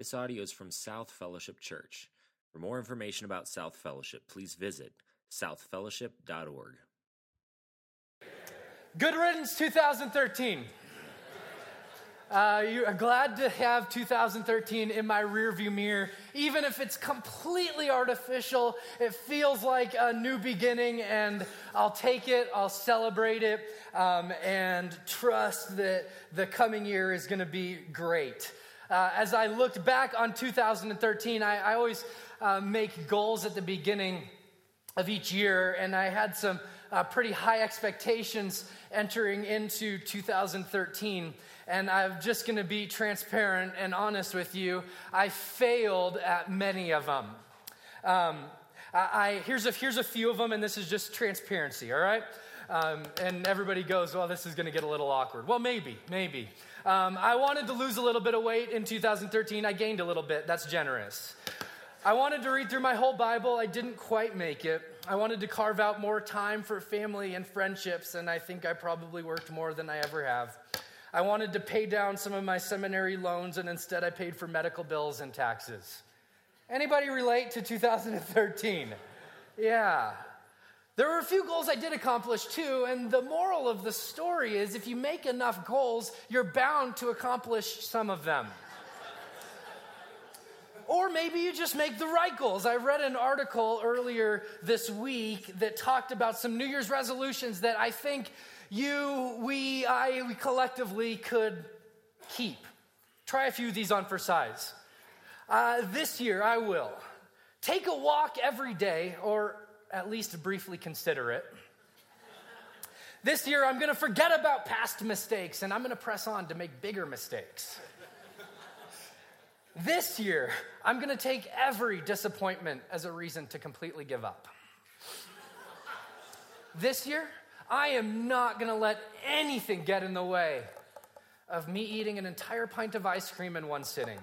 This audio is from South Fellowship Church. For more information about South Fellowship, please visit southfellowship.org. Good riddance 2013. Uh, you are glad to have 2013 in my rearview mirror, even if it's completely artificial. It feels like a new beginning, and I'll take it, I'll celebrate it, um, and trust that the coming year is going to be great. Uh, as I looked back on 2013, I, I always uh, make goals at the beginning of each year, and I had some uh, pretty high expectations entering into 2013. And I'm just going to be transparent and honest with you. I failed at many of them. Um, I, here's, a, here's a few of them, and this is just transparency, all right? Um, and everybody goes, well, this is going to get a little awkward. Well, maybe, maybe. Um, I wanted to lose a little bit of weight in 2013. I gained a little bit. That's generous. I wanted to read through my whole Bible. I didn't quite make it. I wanted to carve out more time for family and friendships, and I think I probably worked more than I ever have. I wanted to pay down some of my seminary loans, and instead I paid for medical bills and taxes. Anybody relate to 2013? Yeah. There were a few goals I did accomplish too, and the moral of the story is if you make enough goals, you're bound to accomplish some of them. or maybe you just make the right goals. I read an article earlier this week that talked about some New Year's resolutions that I think you, we, I, we collectively could keep. Try a few of these on for size. Uh, this year, I will take a walk every day, or at least briefly consider it. This year, I'm going to forget about past mistakes and I'm going to press on to make bigger mistakes. This year, I'm going to take every disappointment as a reason to completely give up. This year, I am not going to let anything get in the way of me eating an entire pint of ice cream in one sitting.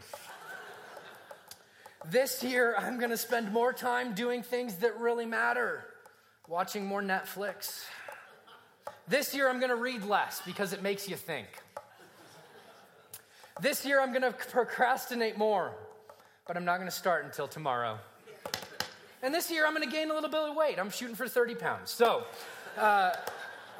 This year, I'm going to spend more time doing things that really matter, watching more Netflix. This year, I'm going to read less because it makes you think. This year, I'm going to procrastinate more, but I'm not going to start until tomorrow. And this year, I'm going to gain a little bit of weight. I'm shooting for 30 pounds. So, uh,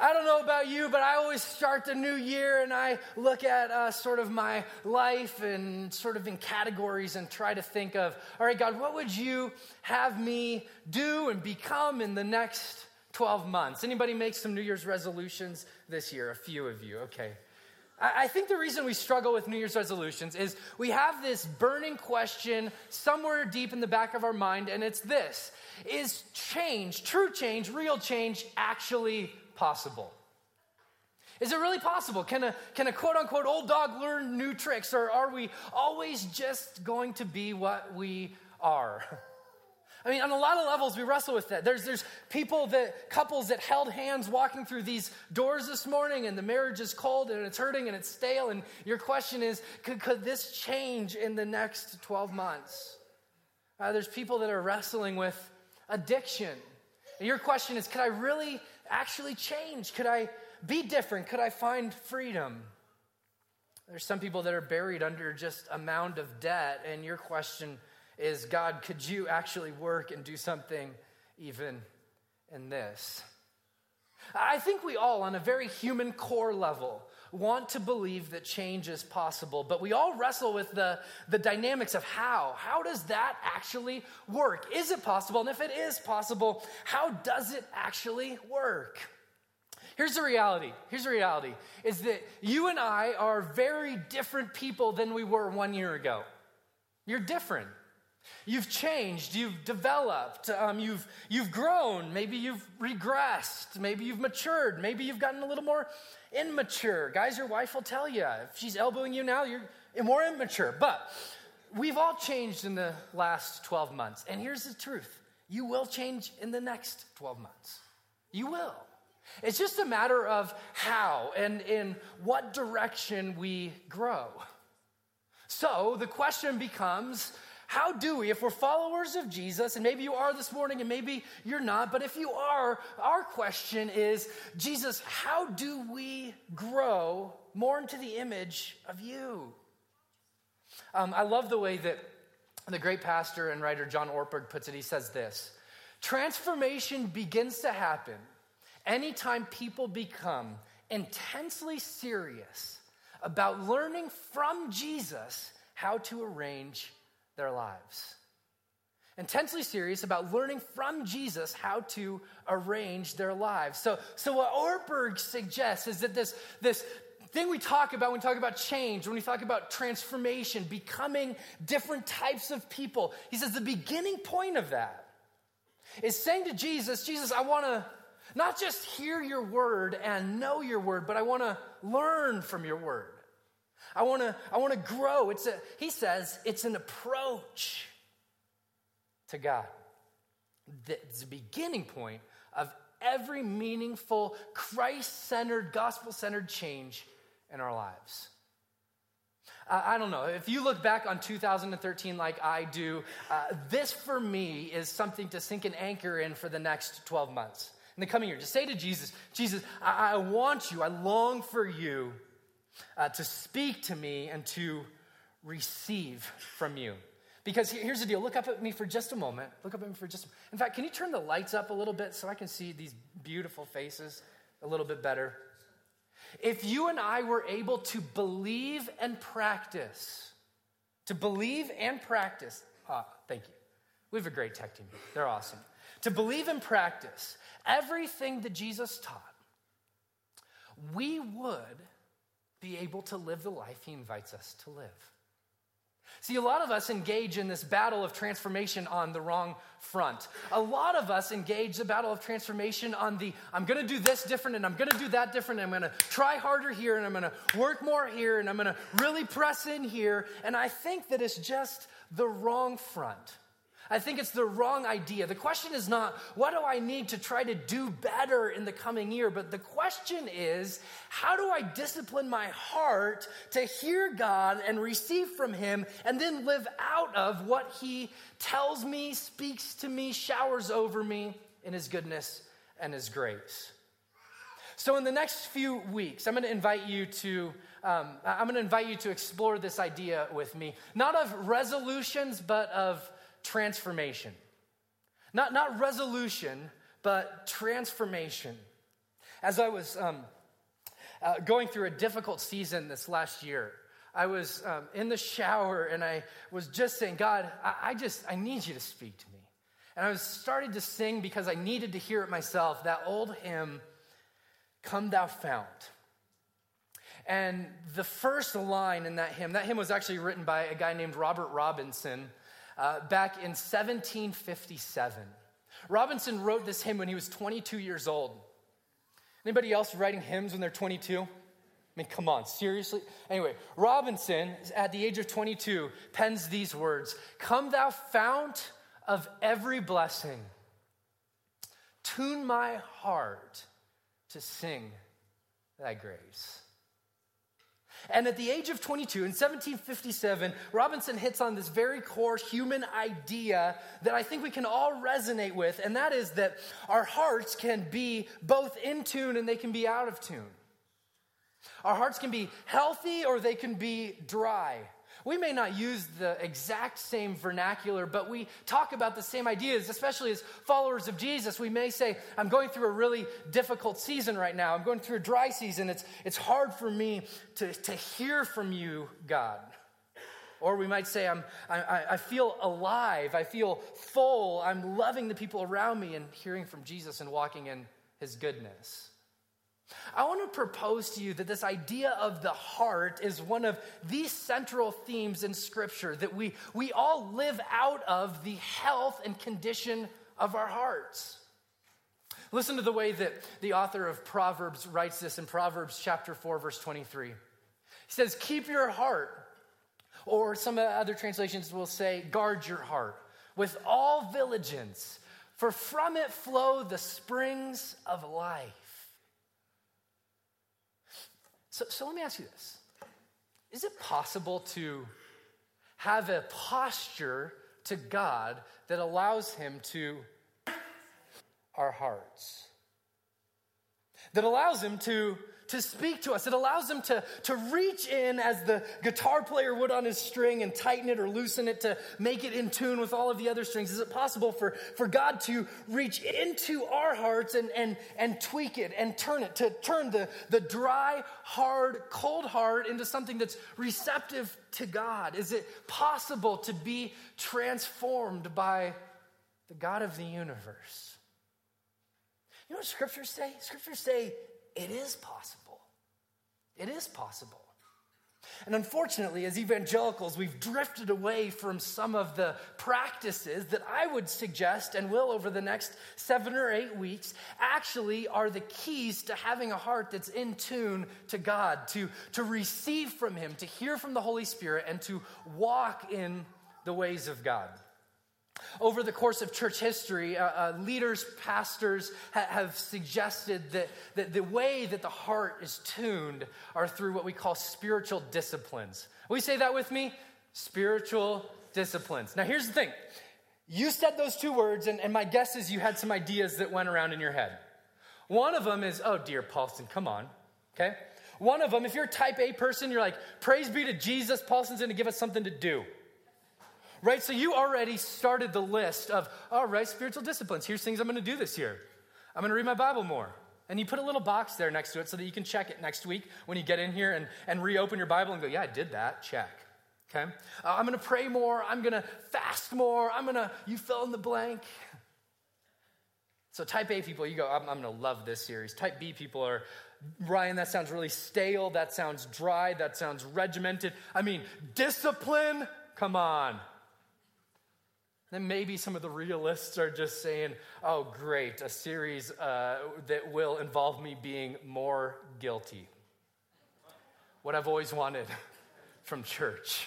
I don't know about you, but I always start the new year and I look at uh, sort of my life and sort of in categories and try to think of, all right, God, what would you have me do and become in the next 12 months? Anybody make some New Year's resolutions this year? A few of you, okay. I think the reason we struggle with New Year's resolutions is we have this burning question somewhere deep in the back of our mind, and it's this Is change, true change, real change, actually possible? Is it really possible? Can a, can a quote unquote old dog learn new tricks, or are we always just going to be what we are? I mean, on a lot of levels, we wrestle with that. There's, there's people that, couples that held hands walking through these doors this morning, and the marriage is cold and it's hurting and it's stale. And your question is could, could this change in the next 12 months? Uh, there's people that are wrestling with addiction. And your question is could I really actually change? Could I be different? Could I find freedom? There's some people that are buried under just a mound of debt, and your question is God, could you actually work and do something even in this? I think we all, on a very human core level, want to believe that change is possible, but we all wrestle with the, the dynamics of how. How does that actually work? Is it possible? And if it is possible, how does it actually work? Here's the reality. Here's the reality is that you and I are very different people than we were one year ago. You're different. You've changed, you've developed, um, you've, you've grown, maybe you've regressed, maybe you've matured, maybe you've gotten a little more immature. Guys, your wife will tell you if she's elbowing you now, you're more immature. But we've all changed in the last 12 months. And here's the truth you will change in the next 12 months. You will. It's just a matter of how and in what direction we grow. So the question becomes how do we, if we're followers of Jesus, and maybe you are this morning and maybe you're not, but if you are, our question is Jesus, how do we grow more into the image of you? Um, I love the way that the great pastor and writer John Ortberg puts it. He says this Transformation begins to happen anytime people become intensely serious about learning from Jesus how to arrange their lives. Intensely serious about learning from Jesus how to arrange their lives. So, so what Ortberg suggests is that this, this thing we talk about when we talk about change, when we talk about transformation, becoming different types of people, he says the beginning point of that is saying to Jesus, Jesus, I want to not just hear your word and know your word, but I want to learn from your word. I want to I want to grow. It's a he says it's an approach to God. It's the beginning point of every meaningful Christ-centered, gospel-centered change in our lives. I don't know. If you look back on 2013 like I do, uh, this for me is something to sink an anchor in for the next 12 months. In the coming year, just say to Jesus, Jesus, I, I want you, I long for you uh, to speak to me and to receive from you. Because here's the deal look up at me for just a moment. Look up at me for just In fact, can you turn the lights up a little bit so I can see these beautiful faces a little bit better? If you and I were able to believe and practice, to believe and practice, ah, thank you. We have a great tech team. They're awesome. To believe and practice everything that Jesus taught, we would be able to live the life he invites us to live. See, a lot of us engage in this battle of transformation on the wrong front. A lot of us engage the battle of transformation on the I'm going to do this different and I'm going to do that different and I'm going to try harder here and I'm going to work more here and I'm going to really press in here. And I think that it's just the wrong front. I think it's the wrong idea. The question is not, what do I need to try to do better in the coming year? But the question is, how do I discipline my heart to hear God and receive from Him and then live out of what He tells me, speaks to me, showers over me in His goodness and His grace? So, in the next few weeks, I'm going to invite you to. Um, I'm going to invite you to explore this idea with me, not of resolutions, but of transformation. Not, not resolution, but transformation. As I was um, uh, going through a difficult season this last year, I was um, in the shower and I was just saying, God, I, I just, I need you to speak to me. And I was starting to sing because I needed to hear it myself, that old hymn, Come Thou Fount. And the first line in that hymn, that hymn was actually written by a guy named Robert Robinson uh, back in 1757. Robinson wrote this hymn when he was 22 years old. Anybody else writing hymns when they're 22? I mean, come on, seriously? Anyway, Robinson, at the age of 22, pens these words Come, thou fount of every blessing, tune my heart to sing thy grace. And at the age of 22, in 1757, Robinson hits on this very core human idea that I think we can all resonate with, and that is that our hearts can be both in tune and they can be out of tune. Our hearts can be healthy or they can be dry. We may not use the exact same vernacular, but we talk about the same ideas, especially as followers of Jesus. We may say, I'm going through a really difficult season right now. I'm going through a dry season. It's, it's hard for me to, to hear from you, God. Or we might say, I'm, I, I feel alive. I feel full. I'm loving the people around me and hearing from Jesus and walking in his goodness. I want to propose to you that this idea of the heart is one of the central themes in Scripture, that we, we all live out of the health and condition of our hearts. Listen to the way that the author of Proverbs writes this in Proverbs chapter 4, verse 23. He says, Keep your heart, or some other translations will say, Guard your heart with all diligence, for from it flow the springs of life. So, so let me ask you this Is it possible to have a posture to God that allows Him to our hearts? That allows Him to, to speak to us. It allows him to, to reach in as the guitar player would on his string and tighten it or loosen it to make it in tune with all of the other strings. Is it possible for, for God to reach into our hearts and, and, and tweak it and turn it, to turn the, the dry, hard, cold heart into something that's receptive to God? Is it possible to be transformed by the God of the universe? You know what scriptures say? Scriptures say it is possible. It is possible. And unfortunately, as evangelicals, we've drifted away from some of the practices that I would suggest and will over the next seven or eight weeks actually are the keys to having a heart that's in tune to God, to, to receive from Him, to hear from the Holy Spirit, and to walk in the ways of God. Over the course of church history, uh, uh, leaders, pastors ha- have suggested that, that the way that the heart is tuned are through what we call spiritual disciplines. Will you say that with me? Spiritual disciplines. Now, here's the thing you said those two words, and, and my guess is you had some ideas that went around in your head. One of them is, oh, dear Paulson, come on, okay? One of them, if you're a type A person, you're like, praise be to Jesus, Paulson's gonna give us something to do right? So you already started the list of, all right, spiritual disciplines. Here's things I'm going to do this year. I'm going to read my Bible more. And you put a little box there next to it so that you can check it next week when you get in here and, and reopen your Bible and go, yeah, I did that. Check. Okay? Uh, I'm going to pray more. I'm going to fast more. I'm going to, you fill in the blank. So, type A people, you go, I'm, I'm going to love this series. Type B people are, Ryan, that sounds really stale. That sounds dry. That sounds regimented. I mean, discipline? Come on. Then maybe some of the realists are just saying, oh, great, a series uh, that will involve me being more guilty. What I've always wanted from church.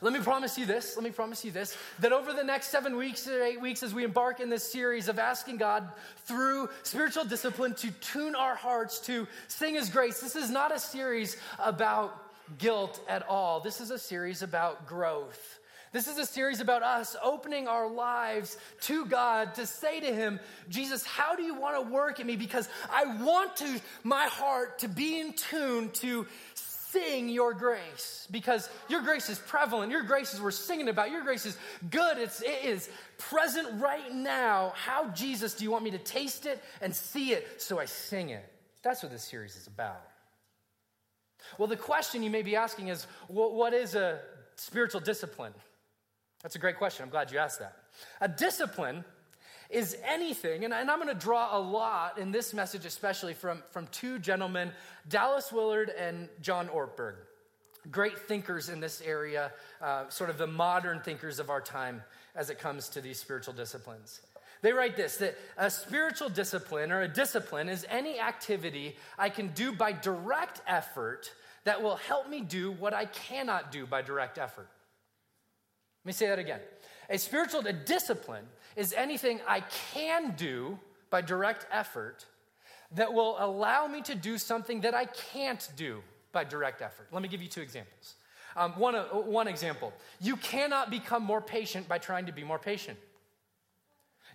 Let me promise you this, let me promise you this, that over the next seven weeks or eight weeks, as we embark in this series of asking God through spiritual discipline to tune our hearts to sing His grace, this is not a series about guilt at all. This is a series about growth. This is a series about us opening our lives to God to say to Him, Jesus, how do you want to work in me? Because I want to, my heart to be in tune to sing your grace because your grace is prevalent. Your grace is we're singing about. Your grace is good. It's, it is present right now. How, Jesus, do you want me to taste it and see it so I sing it? That's what this series is about. Well, the question you may be asking is what is a spiritual discipline? That's a great question. I'm glad you asked that. A discipline is anything, and, I'm going to draw a lot in this message, especially from, from two gentlemen, Dallas Willard and John Ortberg. Great thinkers in this area, uh, sort of the modern thinkers of our time as it comes to these spiritual disciplines. They write this that a spiritual discipline or a discipline is any activity I can do by direct effort that will help me do what I cannot do by direct effort. Let me say that again. A spiritual discipline is anything I can do by direct effort that will allow me to do something that I can't do by direct effort. Let me give you two examples. Um, one, uh, one example you cannot become more patient by trying to be more patient.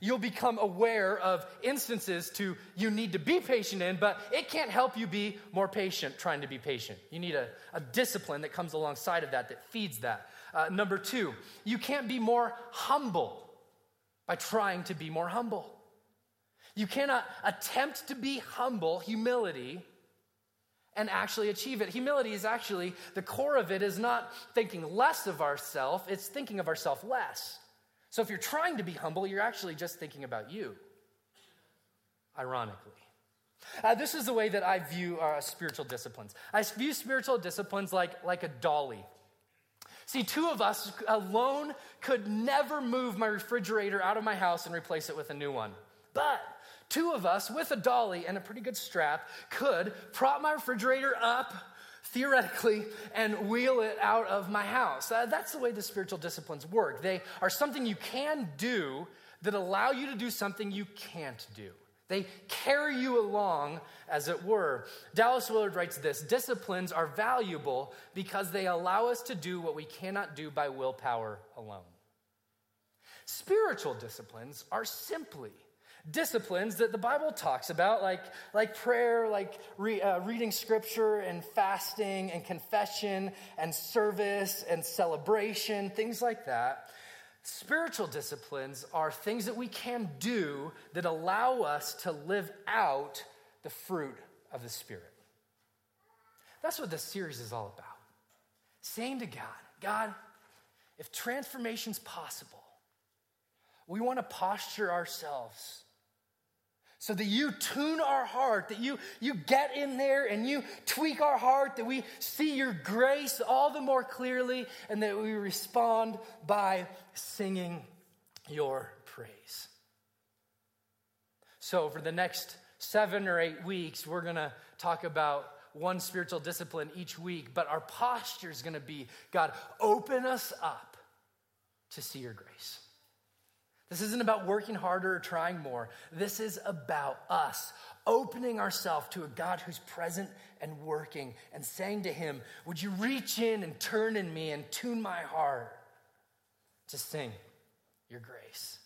You'll become aware of instances to you need to be patient in, but it can't help you be more patient trying to be patient. You need a, a discipline that comes alongside of that, that feeds that. Uh, number two, you can't be more humble by trying to be more humble. You cannot attempt to be humble, humility, and actually achieve it. Humility is actually, the core of it is not thinking less of ourselves, it's thinking of ourselves less. So if you're trying to be humble, you're actually just thinking about you, ironically. Uh, this is the way that I view uh, spiritual disciplines. I view spiritual disciplines like, like a dolly. See, two of us alone could never move my refrigerator out of my house and replace it with a new one. But two of us with a dolly and a pretty good strap could prop my refrigerator up theoretically and wheel it out of my house. Uh, that's the way the spiritual disciplines work. They are something you can do that allow you to do something you can't do. They carry you along, as it were. Dallas Willard writes this Disciplines are valuable because they allow us to do what we cannot do by willpower alone. Spiritual disciplines are simply disciplines that the Bible talks about, like, like prayer, like re, uh, reading scripture and fasting and confession and service and celebration, things like that. Spiritual disciplines are things that we can do that allow us to live out the fruit of the Spirit. That's what this series is all about. Saying to God, God, if transformation's possible, we want to posture ourselves so that you tune our heart, that you, you get in there and you tweak our heart, that we see your grace all the more clearly, and that we respond by singing your praise. So, for the next seven or eight weeks, we're going to talk about one spiritual discipline each week, but our posture is going to be God, open us up to see your grace. This isn't about working harder or trying more. This is about us opening ourselves to a God who's present and working and saying to Him, Would you reach in and turn in me and tune my heart to sing your grace?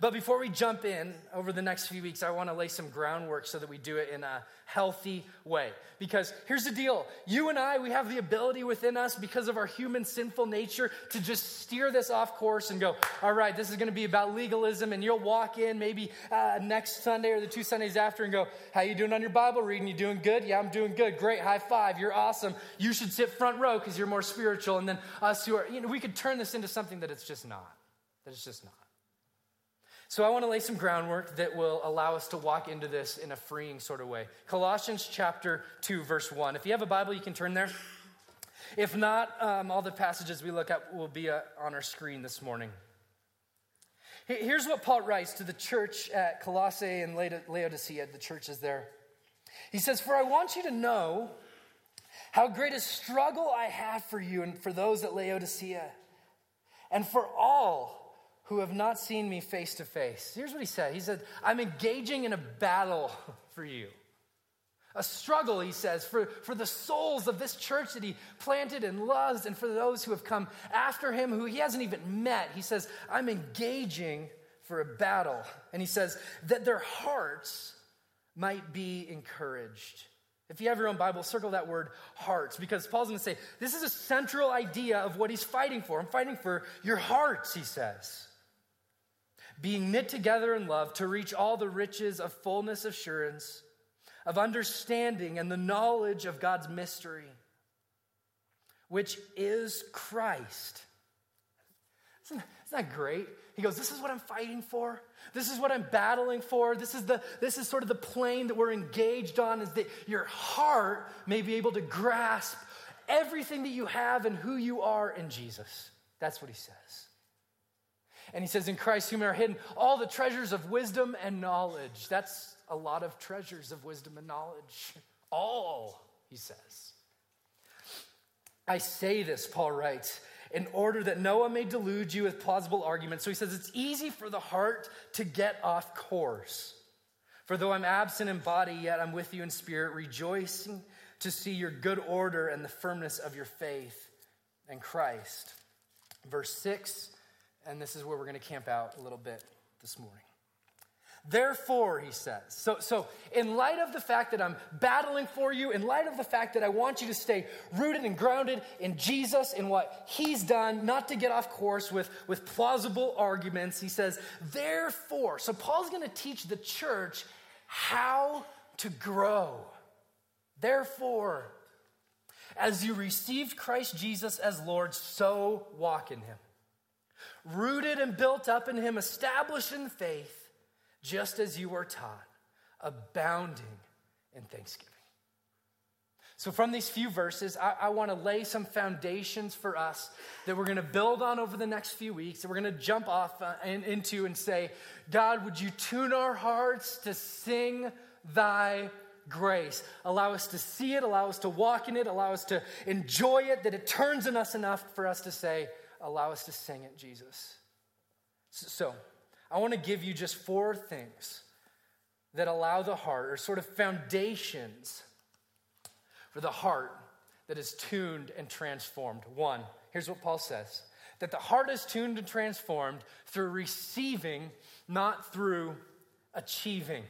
But before we jump in over the next few weeks, I want to lay some groundwork so that we do it in a healthy way. Because here's the deal you and I, we have the ability within us because of our human sinful nature to just steer this off course and go, all right, this is going to be about legalism. And you'll walk in maybe uh, next Sunday or the two Sundays after and go, how you doing on your Bible reading? You doing good? Yeah, I'm doing good. Great. High five. You're awesome. You should sit front row because you're more spiritual. And then us who are, you know, we could turn this into something that it's just not. That it's just not. So I want to lay some groundwork that will allow us to walk into this in a freeing sort of way. Colossians chapter 2, verse 1. If you have a Bible, you can turn there. If not, um, all the passages we look at will be uh, on our screen this morning. Here's what Paul writes to the church at Colossae and Laodicea, the churches there. He says, For I want you to know how great a struggle I have for you and for those at Laodicea, and for all who have not seen me face to face. Here's what he said He said, I'm engaging in a battle for you. A struggle, he says, for, for the souls of this church that he planted and loves, and for those who have come after him who he hasn't even met. He says, I'm engaging for a battle. And he says, that their hearts might be encouraged. If you have your own Bible, circle that word hearts, because Paul's going to say, this is a central idea of what he's fighting for. I'm fighting for your hearts, he says being knit together in love to reach all the riches of fullness assurance, of understanding and the knowledge of God's mystery, which is Christ. Isn't, that great? He goes, This is what I'm fighting for. This is what I'm battling for. This is, the, this is sort of the plane that we're engaged on, is that your heart may be able to grasp everything that you have and who you are in Jesus. That's what he says. And he says, In Christ, whom are hidden all the treasures of wisdom and knowledge. That's a lot of treasures of wisdom and knowledge. All, he says. I say this, Paul writes, in order that no one may delude you with plausible arguments. So he says, It's easy for the heart to get off course. For though I'm absent in body, yet I'm with you in spirit, rejoicing to see your good order and the firmness of your faith in Christ. Verse 6 and this is where we're going to camp out a little bit this morning. Therefore, he says, so, so in light of the fact that I'm battling for you, in light of the fact that I want you to stay rooted and grounded in Jesus, in what he's done, not to get off course with, with plausible arguments, he says, therefore. So Paul's going to teach the church how to grow. Therefore, as you received Christ Jesus as Lord, so walk in him rooted and built up in Him, established in faith, just as you were taught, abounding in thanksgiving. So, from these few verses, I, I want to lay some foundations for us that we're going to build on over the next few weeks, that we're going to jump off uh, in, into and say, God, would you tune our hearts to sing thy grace? Allow us to see it, allow us to walk in it, allow us to enjoy it, that it turns in us enough for us to say, allow us to sing it, Jesus. So, I want to give you just four things that allow the heart, or sort of foundations for the heart that is tuned and transformed. One, here's what Paul says that the heart is tuned and transformed through receiving, not through achieving.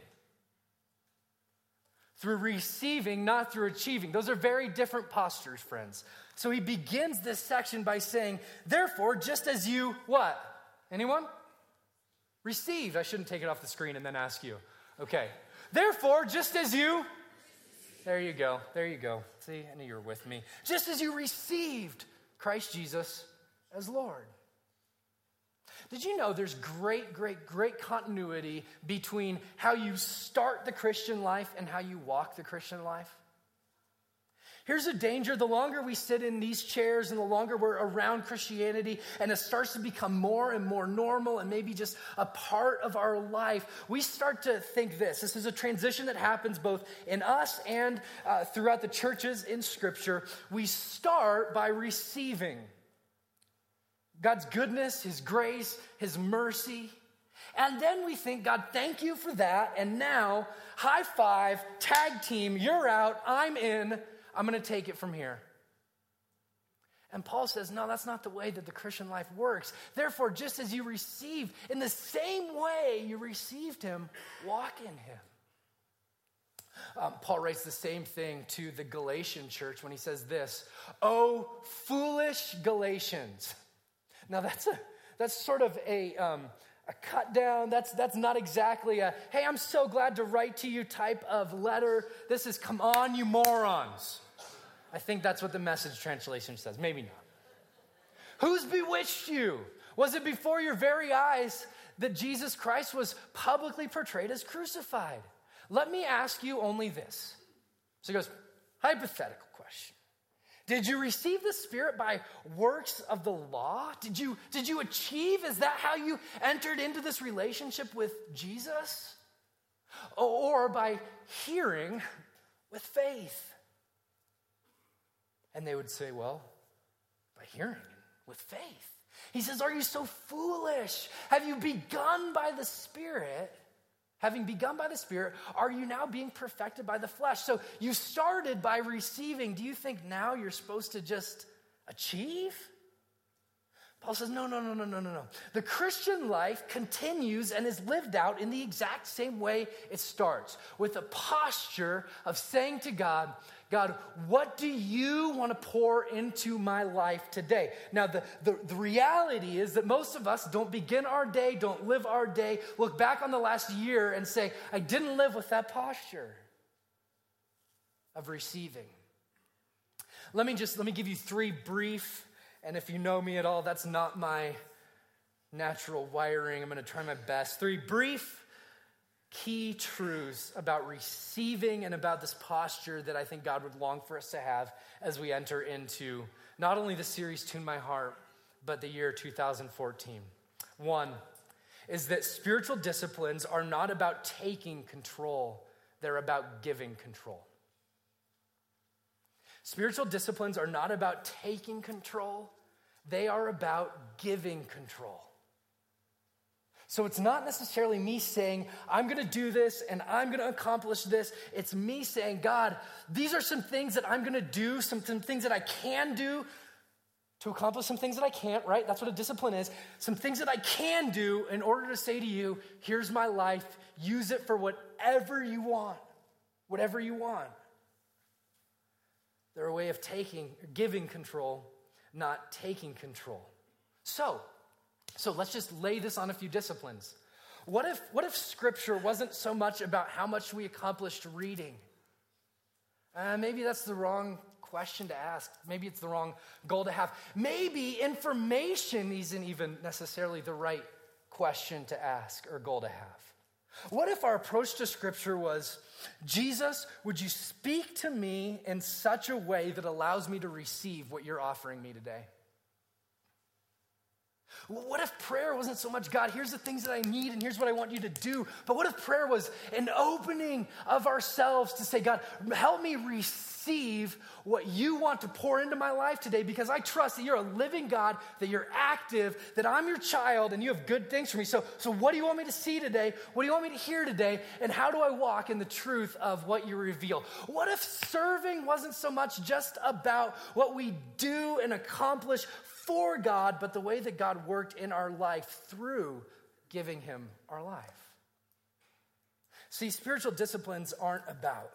Through receiving, not through achieving. Those are very different postures, friends. So he begins this section by saying, Therefore, just as you, what? Anyone? Received. I shouldn't take it off the screen and then ask you. Okay. Therefore, just as you, there you go, there you go. See, I knew you were with me. Just as you received Christ Jesus as Lord. Did you know there's great, great, great continuity between how you start the Christian life and how you walk the Christian life? Here's a danger the longer we sit in these chairs and the longer we're around Christianity and it starts to become more and more normal and maybe just a part of our life, we start to think this. This is a transition that happens both in us and uh, throughout the churches in Scripture. We start by receiving God's goodness, His grace, His mercy. And then we think, God, thank you for that. And now, high five, tag team, you're out, I'm in. I'm going to take it from here. And Paul says, no, that's not the way that the Christian life works. Therefore, just as you received, in the same way you received him, walk in him. Um, Paul writes the same thing to the Galatian church when he says this Oh, foolish Galatians. Now, that's, a, that's sort of a, um, a cut down. That's, that's not exactly a, hey, I'm so glad to write to you type of letter. This is, come on, you morons. I think that's what the message translation says. Maybe not. Who's bewitched you? Was it before your very eyes that Jesus Christ was publicly portrayed as crucified? Let me ask you only this. So he goes, hypothetical question. Did you receive the Spirit by works of the law? Did you, did you achieve? Is that how you entered into this relationship with Jesus? Or by hearing with faith? And they would say, well, by hearing with faith. He says, Are you so foolish? Have you begun by the Spirit? Having begun by the Spirit, are you now being perfected by the flesh? So you started by receiving. Do you think now you're supposed to just achieve? Paul says, no, no, no, no, no, no, no. The Christian life continues and is lived out in the exact same way it starts with a posture of saying to God, God, what do you want to pour into my life today? Now, the, the, the, reality is that most of us don't begin our day, don't live our day, look back on the last year and say, I didn't live with that posture of receiving. Let me just let me give you three brief, and if you know me at all, that's not my natural wiring. I'm going to try my best. Three brief key truths about receiving and about this posture that I think God would long for us to have as we enter into not only the series Tune My Heart, but the year 2014. One is that spiritual disciplines are not about taking control, they're about giving control. Spiritual disciplines are not about taking control, they are about giving control. So it's not necessarily me saying, I'm going to do this and I'm going to accomplish this. It's me saying, God, these are some things that I'm going to do, some, some things that I can do to accomplish some things that I can't, right? That's what a discipline is. Some things that I can do in order to say to you, here's my life, use it for whatever you want. Whatever you want. They're a way of taking, giving control, not taking control. So, so let's just lay this on a few disciplines. What if, what if scripture wasn't so much about how much we accomplished reading? Uh, maybe that's the wrong question to ask. Maybe it's the wrong goal to have. Maybe information isn't even necessarily the right question to ask or goal to have. What if our approach to Scripture was Jesus, would you speak to me in such a way that allows me to receive what you're offering me today? What if prayer wasn't so much, God, here's the things that I need and here's what I want you to do? But what if prayer was an opening of ourselves to say, God, help me receive what you want to pour into my life today because I trust that you're a living God, that you're active, that I'm your child and you have good things for me. So, so what do you want me to see today? What do you want me to hear today? And how do I walk in the truth of what you reveal? What if serving wasn't so much just about what we do and accomplish for God, but the way that God worked in our life through giving Him our life. See, spiritual disciplines aren't about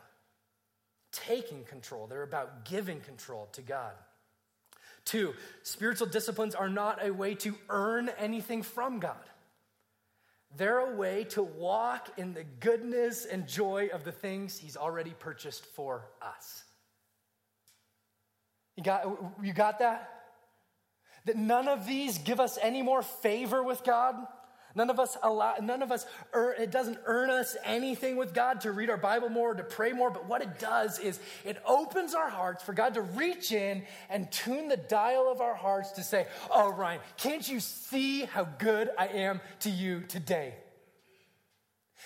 taking control, they're about giving control to God. Two, spiritual disciplines are not a way to earn anything from God. They're a way to walk in the goodness and joy of the things He's already purchased for us. You got, you got that? That none of these give us any more favor with God. None of us allow, none of us, it doesn't earn us anything with God to read our Bible more, to pray more, but what it does is it opens our hearts for God to reach in and tune the dial of our hearts to say, Oh, Ryan, can't you see how good I am to you today?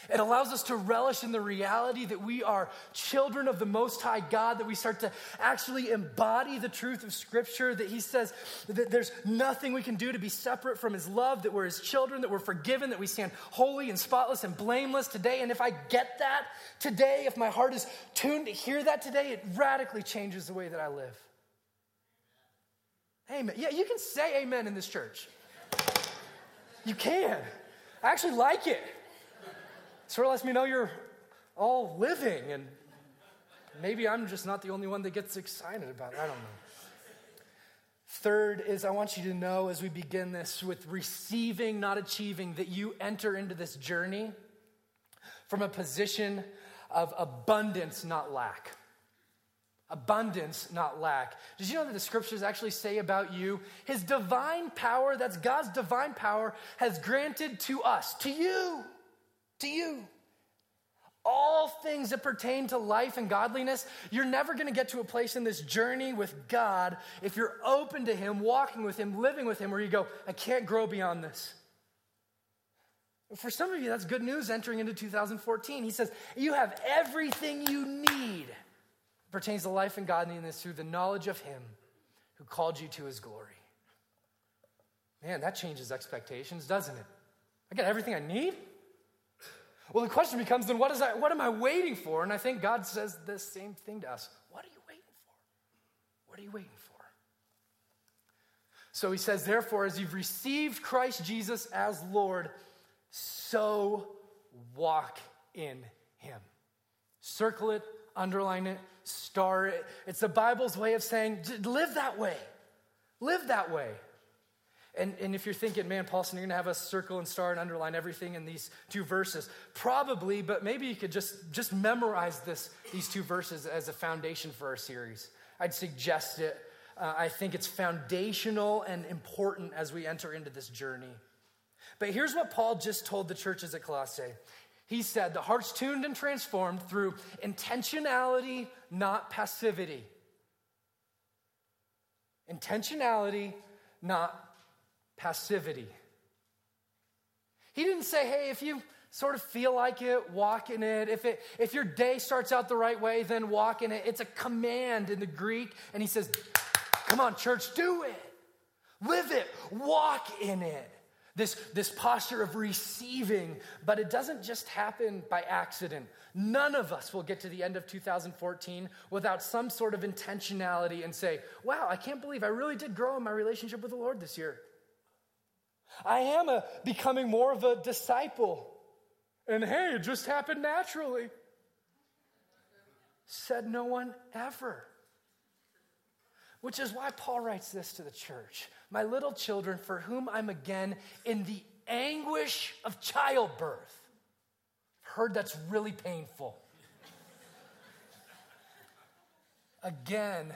It allows us to relish in the reality that we are children of the Most High God, that we start to actually embody the truth of Scripture, that He says that there's nothing we can do to be separate from His love, that we're His children, that we're forgiven, that we stand holy and spotless and blameless today. And if I get that today, if my heart is tuned to hear that today, it radically changes the way that I live. Amen. Yeah, you can say amen in this church. You can. I actually like it sort of lets me know you're all living, and maybe I'm just not the only one that gets excited about it. I don't know. Third is I want you to know as we begin this with receiving, not achieving, that you enter into this journey from a position of abundance, not lack. Abundance, not lack. Did you know that the scriptures actually say about you? His divine power, that's God's divine power, has granted to us, to you to you. All things that pertain to life and godliness, you're never going to get to a place in this journey with God if you're open to Him, walking with Him, living with Him, where you go, I can't grow beyond this. For some of you, that's good news entering into 2014. He says, You have everything you need pertains to life and godliness through the knowledge of Him who called you to His glory. Man, that changes expectations, doesn't it? I got everything I need. Well, the question becomes then what, is I, what am I waiting for? And I think God says the same thing to us. What are you waiting for? What are you waiting for? So he says, therefore, as you've received Christ Jesus as Lord, so walk in him. Circle it, underline it, star it. It's the Bible's way of saying, live that way. Live that way. And, and if you're thinking, man, Paulson, you're going to have us circle and star and underline everything in these two verses, probably, but maybe you could just, just memorize this, these two verses as a foundation for our series. I'd suggest it. Uh, I think it's foundational and important as we enter into this journey. But here's what Paul just told the churches at Colossae. He said, The heart's tuned and transformed through intentionality, not passivity. Intentionality, not passivity. He didn't say, hey, if you sort of feel like it, walk in it. If, it. if your day starts out the right way, then walk in it. It's a command in the Greek. And he says, come on, church, do it. Live it. Walk in it. This, this posture of receiving, but it doesn't just happen by accident. None of us will get to the end of 2014 without some sort of intentionality and say, wow, I can't believe I really did grow in my relationship with the Lord this year. I am a, becoming more of a disciple. And hey, it just happened naturally. Said no one ever. Which is why Paul writes this to the church My little children, for whom I'm again in the anguish of childbirth. Heard that's really painful. again,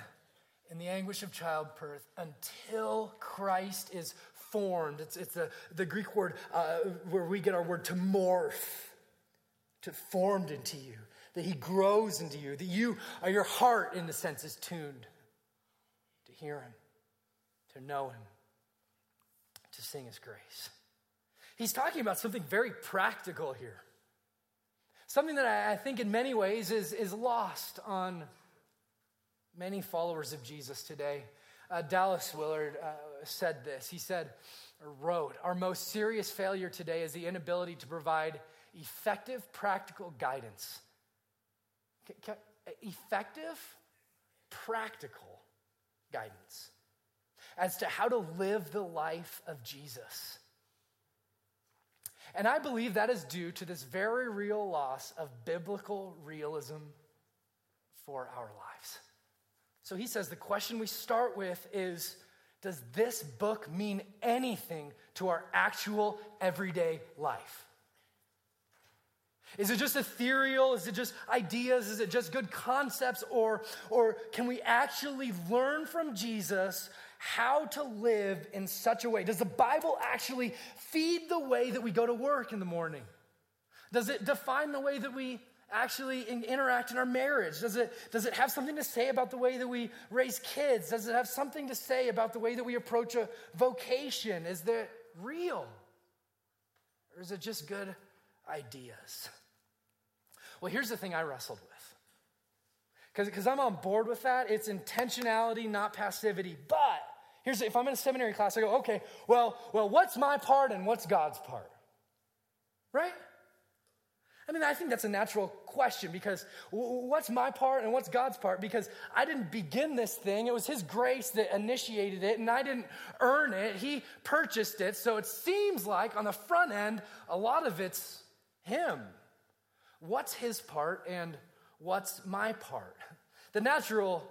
in the anguish of childbirth, until Christ is formed. It's, it's the, the Greek word uh, where we get our word to morph, to formed into you, that he grows into you, that you, uh, your heart, in the sense, is tuned to hear him, to know him, to sing his grace. He's talking about something very practical here. Something that I, I think in many ways is, is lost on many followers of Jesus today. Uh, Dallas Willard uh, said this. He said, or wrote, Our most serious failure today is the inability to provide effective, practical guidance. Effective, practical guidance as to how to live the life of Jesus. And I believe that is due to this very real loss of biblical realism for our lives. So he says the question we start with is Does this book mean anything to our actual everyday life? Is it just ethereal? Is it just ideas? Is it just good concepts? Or, or can we actually learn from Jesus how to live in such a way? Does the Bible actually feed the way that we go to work in the morning? Does it define the way that we actually interact in our marriage? Does it, does it have something to say about the way that we raise kids? Does it have something to say about the way that we approach a vocation? Is that real? Or is it just good ideas? Well, here's the thing I wrestled with. Because I'm on board with that. It's intentionality, not passivity. But here's if I'm in a seminary class, I go, okay, well, well, what's my part and what's God's part? Right? I mean, I think that's a natural question because what's my part and what's God's part? Because I didn't begin this thing. It was His grace that initiated it, and I didn't earn it. He purchased it. So it seems like on the front end, a lot of it's Him what's his part and what's my part? The natural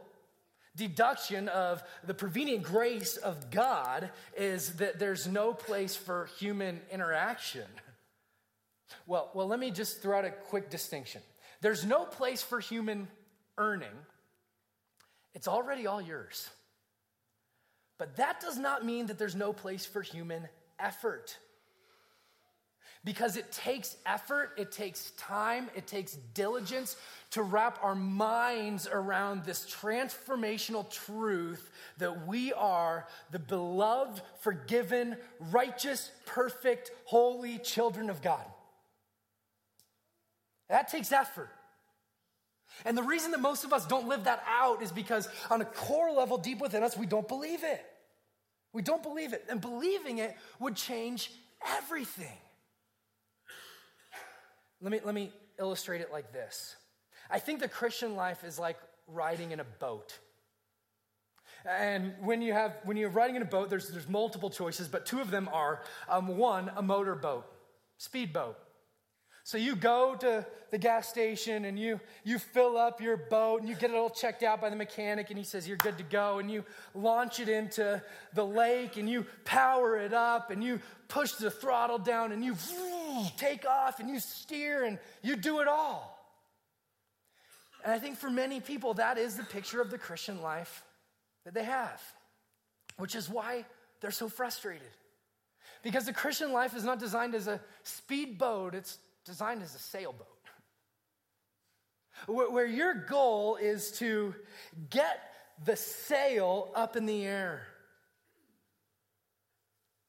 deduction of the prevenient grace of God is that there's no place for human interaction. Well, well, let me just throw out a quick distinction. There's no place for human earning. It's already all yours. But that does not mean that there's no place for human effort because it takes effort, it takes time, it takes diligence to wrap our minds around this transformational truth that we are the beloved, forgiven, righteous, perfect, holy children of God. That takes effort. And the reason that most of us don't live that out is because, on a core level deep within us, we don't believe it. We don't believe it. And believing it would change everything. Let me, let me illustrate it like this I think the Christian life is like riding in a boat. And when you have when you're riding in a boat, there's there's multiple choices, but two of them are um, one a motorboat, speedboat. So you go to the gas station and you you fill up your boat and you get it all checked out by the mechanic and he says you're good to go and you launch it into the lake and you power it up and you push the throttle down and you take off and you steer and you do it all. And I think for many people that is the picture of the Christian life that they have, which is why they're so frustrated. Because the Christian life is not designed as a speedboat, it's designed as a sailboat. Where your goal is to get the sail up in the air.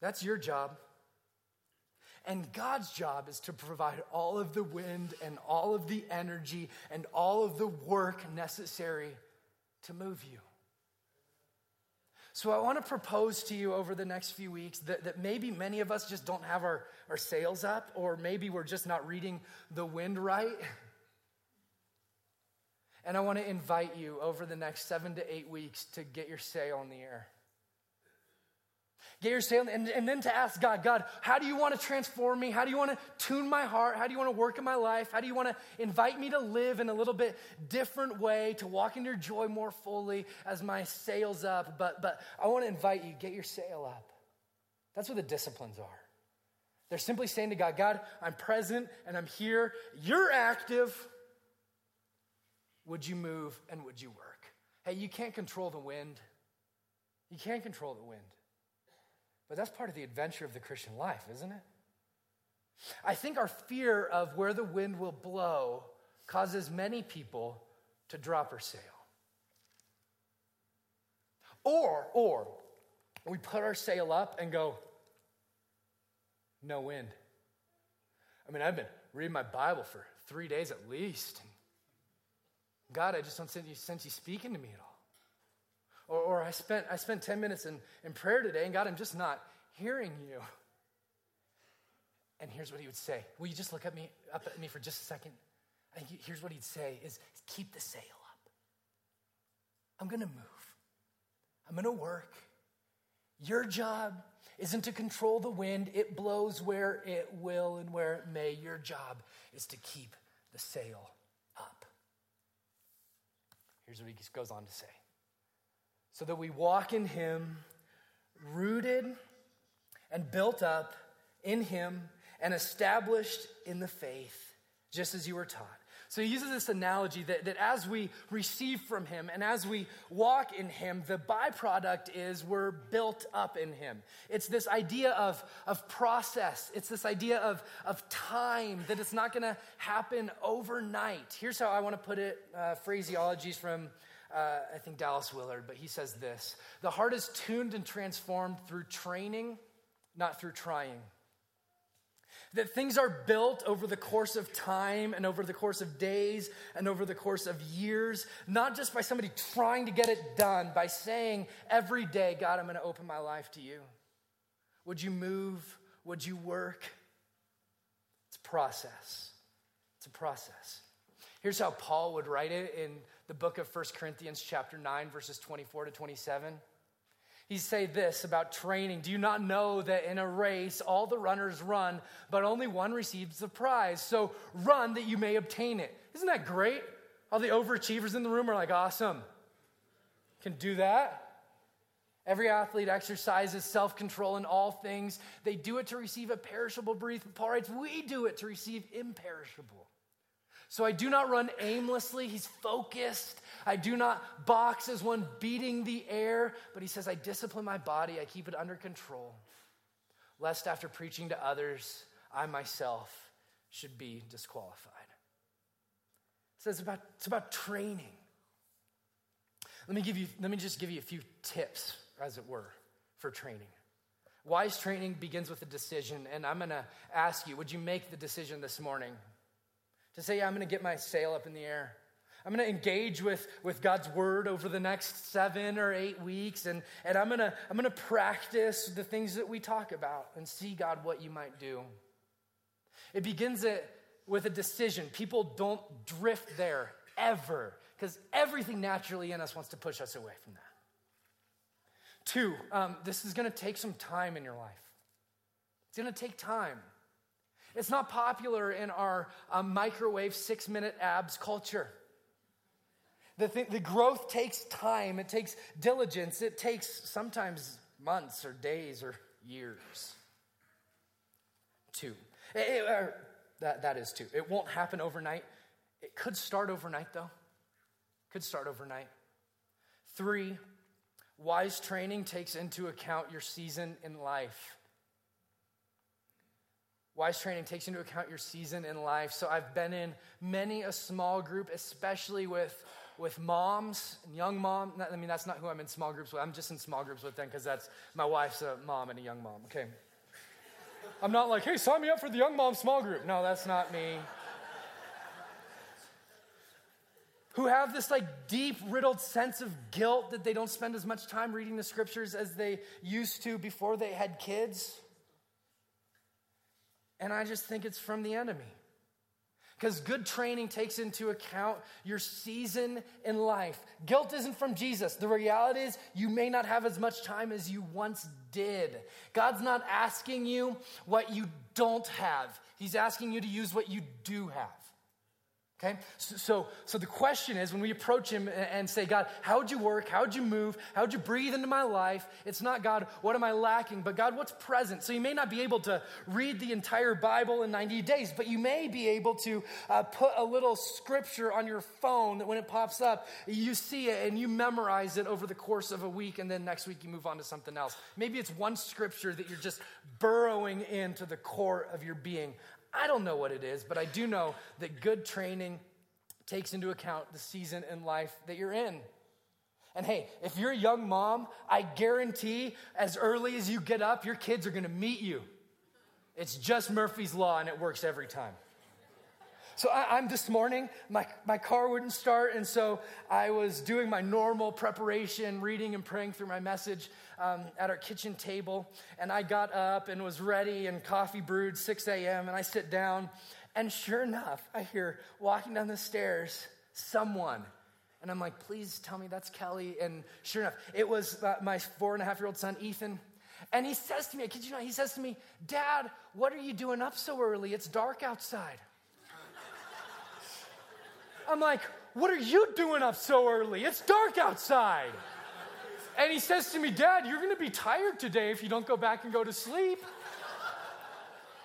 That's your job. And God's job is to provide all of the wind and all of the energy and all of the work necessary to move you. So I want to propose to you over the next few weeks that, that maybe many of us just don't have our, our sails up, or maybe we're just not reading the wind right. And I want to invite you over the next seven to eight weeks to get your sail in the air. Get your sail, and, and then to ask God, God, how do you want to transform me? How do you want to tune my heart? How do you want to work in my life? How do you want to invite me to live in a little bit different way, to walk in your joy more fully as my sail's up? But, but I want to invite you, get your sail up. That's what the disciplines are. They're simply saying to God, God, I'm present and I'm here. You're active. Would you move and would you work? Hey, you can't control the wind. You can't control the wind. But that's part of the adventure of the Christian life, isn't it? I think our fear of where the wind will blow causes many people to drop our sail. Or, or, we put our sail up and go, no wind. I mean, I've been reading my Bible for three days at least. God, I just don't sense you speaking to me at all. Or, or I, spent, I spent 10 minutes in, in prayer today, and God, I'm just not hearing you. And here's what he would say. Will you just look at me up at me for just a second? Think here's what he'd say is keep the sail up. I'm gonna move. I'm gonna work. Your job isn't to control the wind, it blows where it will and where it may. Your job is to keep the sail up. Here's what he goes on to say so that we walk in him, rooted and built up in him and established in the faith, just as you were taught so he uses this analogy that, that as we receive from him and as we walk in him, the byproduct is we're built up in him. It's this idea of, of process, it's this idea of, of time, that it's not going to happen overnight. Here's how I want to put it uh, phraseologies from. Uh, I think Dallas Willard, but he says this The heart is tuned and transformed through training, not through trying. That things are built over the course of time and over the course of days and over the course of years, not just by somebody trying to get it done, by saying every day, God, I'm going to open my life to you. Would you move? Would you work? It's a process. It's a process. Here's how Paul would write it in the book of 1 Corinthians chapter 9 verses 24 to 27. He say this about training. Do you not know that in a race all the runners run, but only one receives the prize? So run that you may obtain it. Isn't that great? All the overachievers in the room are like, awesome. Can do that. Every athlete exercises self control in all things. They do it to receive a perishable wreath. Paul writes, we do it to receive imperishable. So I do not run aimlessly. He's focused. I do not box as one beating the air, but he says, I discipline my body. I keep it under control, lest after preaching to others, I myself should be disqualified. It says about, it's about training. Let me, give you, let me just give you a few tips, as it were, for training. Wise training begins with a decision, and I'm to ask you would you make the decision this morning to say, yeah, I'm going to get my sail up in the air. I'm going to engage with, with God's word over the next seven or eight weeks, and, and I'm going to I'm going to practice the things that we talk about and see, God, what you might do. It begins it with a decision. People don't drift there ever because everything naturally in us wants to push us away from that. Two, um, this is going to take some time in your life. It's going to take time. It's not popular in our um, microwave six minute abs culture. The, th- the growth takes time, it takes diligence, it takes sometimes months or days or years. Two. It, it, uh, that, that is two. It won't happen overnight. It could start overnight, though. Could start overnight. Three, wise training takes into account your season in life. Wise training takes into account your season in life. So I've been in many a small group, especially with, with moms and young moms. I mean, that's not who I'm in small groups with. I'm just in small groups with them because that's my wife's a mom and a young mom, okay? I'm not like, hey, sign me up for the young mom small group. No, that's not me. who have this like deep riddled sense of guilt that they don't spend as much time reading the scriptures as they used to before they had kids and I just think it's from the enemy. Because good training takes into account your season in life. Guilt isn't from Jesus. The reality is, you may not have as much time as you once did. God's not asking you what you don't have, He's asking you to use what you do have. Okay? So, so the question is when we approach him and say, God, how'd you work? How'd you move? How'd you breathe into my life? It's not, God, what am I lacking? But God, what's present? So you may not be able to read the entire Bible in 90 days, but you may be able to uh, put a little scripture on your phone that when it pops up, you see it and you memorize it over the course of a week, and then next week you move on to something else. Maybe it's one scripture that you're just burrowing into the core of your being. I don't know what it is, but I do know that good training takes into account the season in life that you're in. And hey, if you're a young mom, I guarantee as early as you get up, your kids are gonna meet you. It's just Murphy's Law and it works every time. So I, am this morning, my, my car wouldn't start, and so I was doing my normal preparation, reading and praying through my message um, at our kitchen table. And I got up and was ready, and coffee brewed 6 a.m. And I sit down, and sure enough, I hear walking down the stairs someone. And I'm like, please tell me that's Kelly. And sure enough, it was uh, my four and a half year old son, Ethan. And he says to me, I kid you not, he says to me, Dad, what are you doing up so early? It's dark outside. I'm like, What are you doing up so early? It's dark outside. And he says to me, Dad, you're gonna be tired today if you don't go back and go to sleep.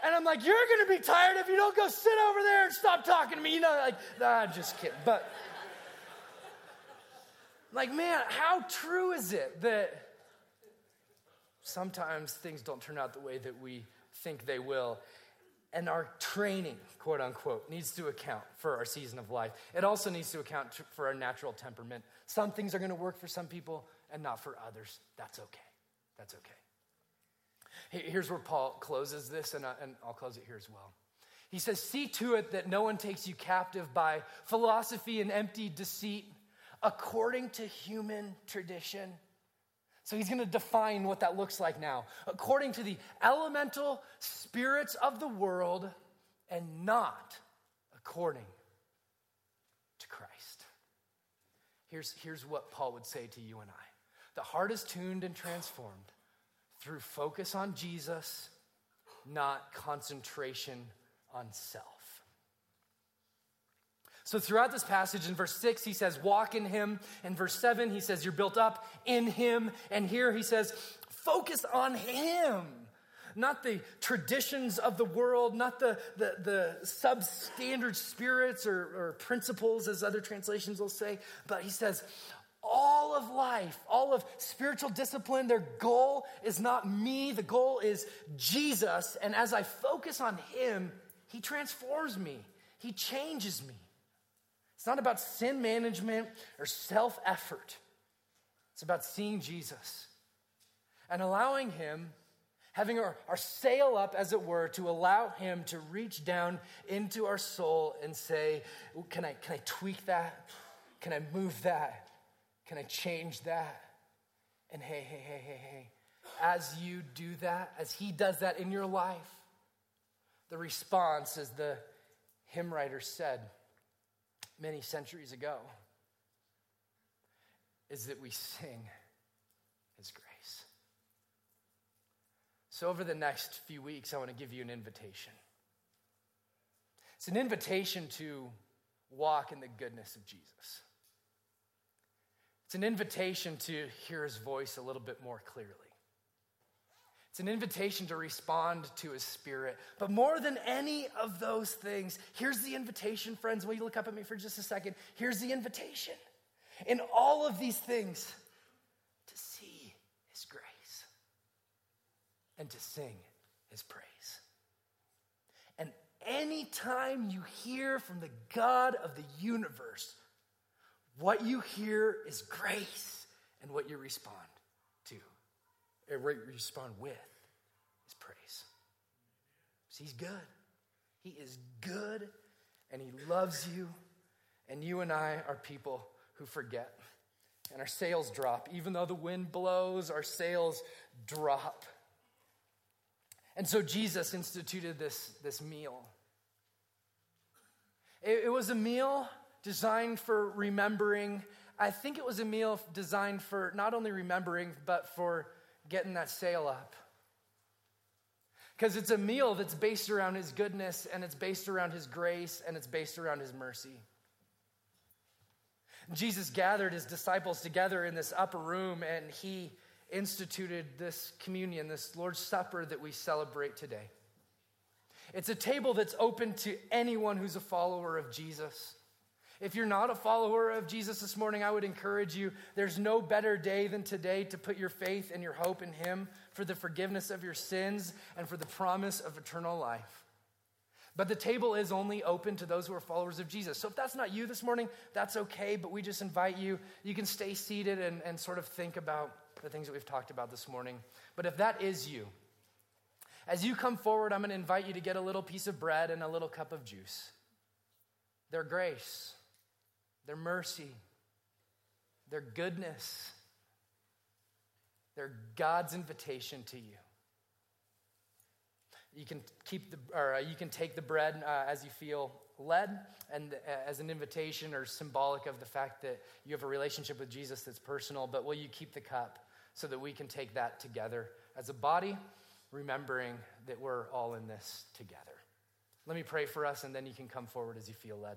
And I'm like, You're gonna be tired if you don't go sit over there and stop talking to me. You know, like, nah, I'm just kidding. But, like, man, how true is it that sometimes things don't turn out the way that we think they will? And our training, quote unquote, needs to account for our season of life. It also needs to account for our natural temperament. Some things are gonna work for some people and not for others. That's okay. That's okay. Here's where Paul closes this, and, I, and I'll close it here as well. He says, See to it that no one takes you captive by philosophy and empty deceit, according to human tradition. So he's going to define what that looks like now. According to the elemental spirits of the world, and not according to Christ. Here's, here's what Paul would say to you and I the heart is tuned and transformed through focus on Jesus, not concentration on self. So, throughout this passage, in verse 6, he says, Walk in him. In verse 7, he says, You're built up in him. And here he says, Focus on him. Not the traditions of the world, not the, the, the substandard spirits or, or principles, as other translations will say, but he says, all of life, all of spiritual discipline, their goal is not me, the goal is Jesus. And as I focus on Him, He transforms me, He changes me. It's not about sin management or self effort, it's about seeing Jesus and allowing Him. Having our, our sail up, as it were, to allow him to reach down into our soul and say, Can I, can I tweak that? Can I move that? Can I change that? And hey, hey, hey, hey, hey, as you do that, as He does that in your life, the response, as the hymn writer said many centuries ago, is that we sing His grace. So, over the next few weeks, I want to give you an invitation. It's an invitation to walk in the goodness of Jesus. It's an invitation to hear his voice a little bit more clearly. It's an invitation to respond to his spirit. But more than any of those things, here's the invitation, friends. Will you look up at me for just a second? Here's the invitation. In all of these things, to see his grace and to sing his praise. And anytime you hear from the God of the universe, what you hear is grace, and what you respond respond with, is praise. He's good. He is good, and he loves you, and you and I are people who forget. And our sails drop. Even though the wind blows, our sails drop. And so Jesus instituted this, this meal. It, it was a meal designed for remembering. I think it was a meal designed for not only remembering, but for getting that sail up. Because it's a meal that's based around his goodness, and it's based around his grace, and it's based around his mercy. Jesus gathered his disciples together in this upper room, and he instituted this communion, this Lord's Supper that we celebrate today. It's a table that's open to anyone who's a follower of Jesus. If you're not a follower of Jesus this morning, I would encourage you there's no better day than today to put your faith and your hope in Him for the forgiveness of your sins and for the promise of eternal life. But the table is only open to those who are followers of Jesus. So if that's not you this morning, that's okay, but we just invite you. You can stay seated and, and sort of think about the things that we've talked about this morning. But if that is you, as you come forward, I'm going to invite you to get a little piece of bread and a little cup of juice. They're grace they're mercy, they're goodness, they're God's invitation to you. You can keep the, or uh, you can take the bread uh, as you feel led, and uh, as an invitation or symbolic of the fact that you have a relationship with Jesus that's personal. But will you keep the cup so that we can take that together as a body, remembering that we're all in this together. Let me pray for us, and then you can come forward as you feel led.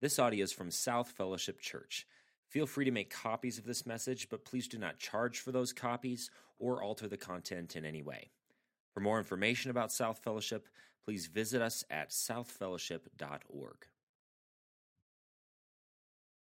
This audio is from South Fellowship Church. Feel free to make copies of this message, but please do not charge for those copies or alter the content in any way. For more information about South Fellowship, please visit us at southfellowship.org.